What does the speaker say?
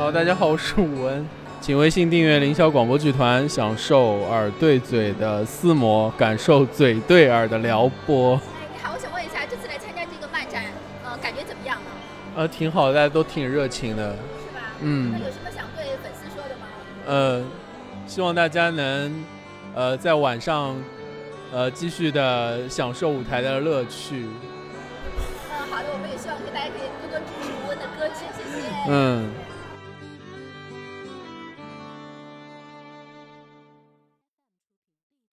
好，大家好，我是武文，请微信订阅凌霄广播剧团，享受耳对嘴的撕磨，感受嘴对耳的撩拨。你好，我想问一下，这次来参加这个漫展，呃，感觉怎么样呢？呃，挺好，大家都挺热情的，是吧？嗯。有什么想对粉丝说的吗？呃，希望大家能，呃，在晚上，呃，继续的享受舞台的乐趣。嗯，好的，我们也希望给大家可以多多支持吴文的歌曲，谢谢。嗯。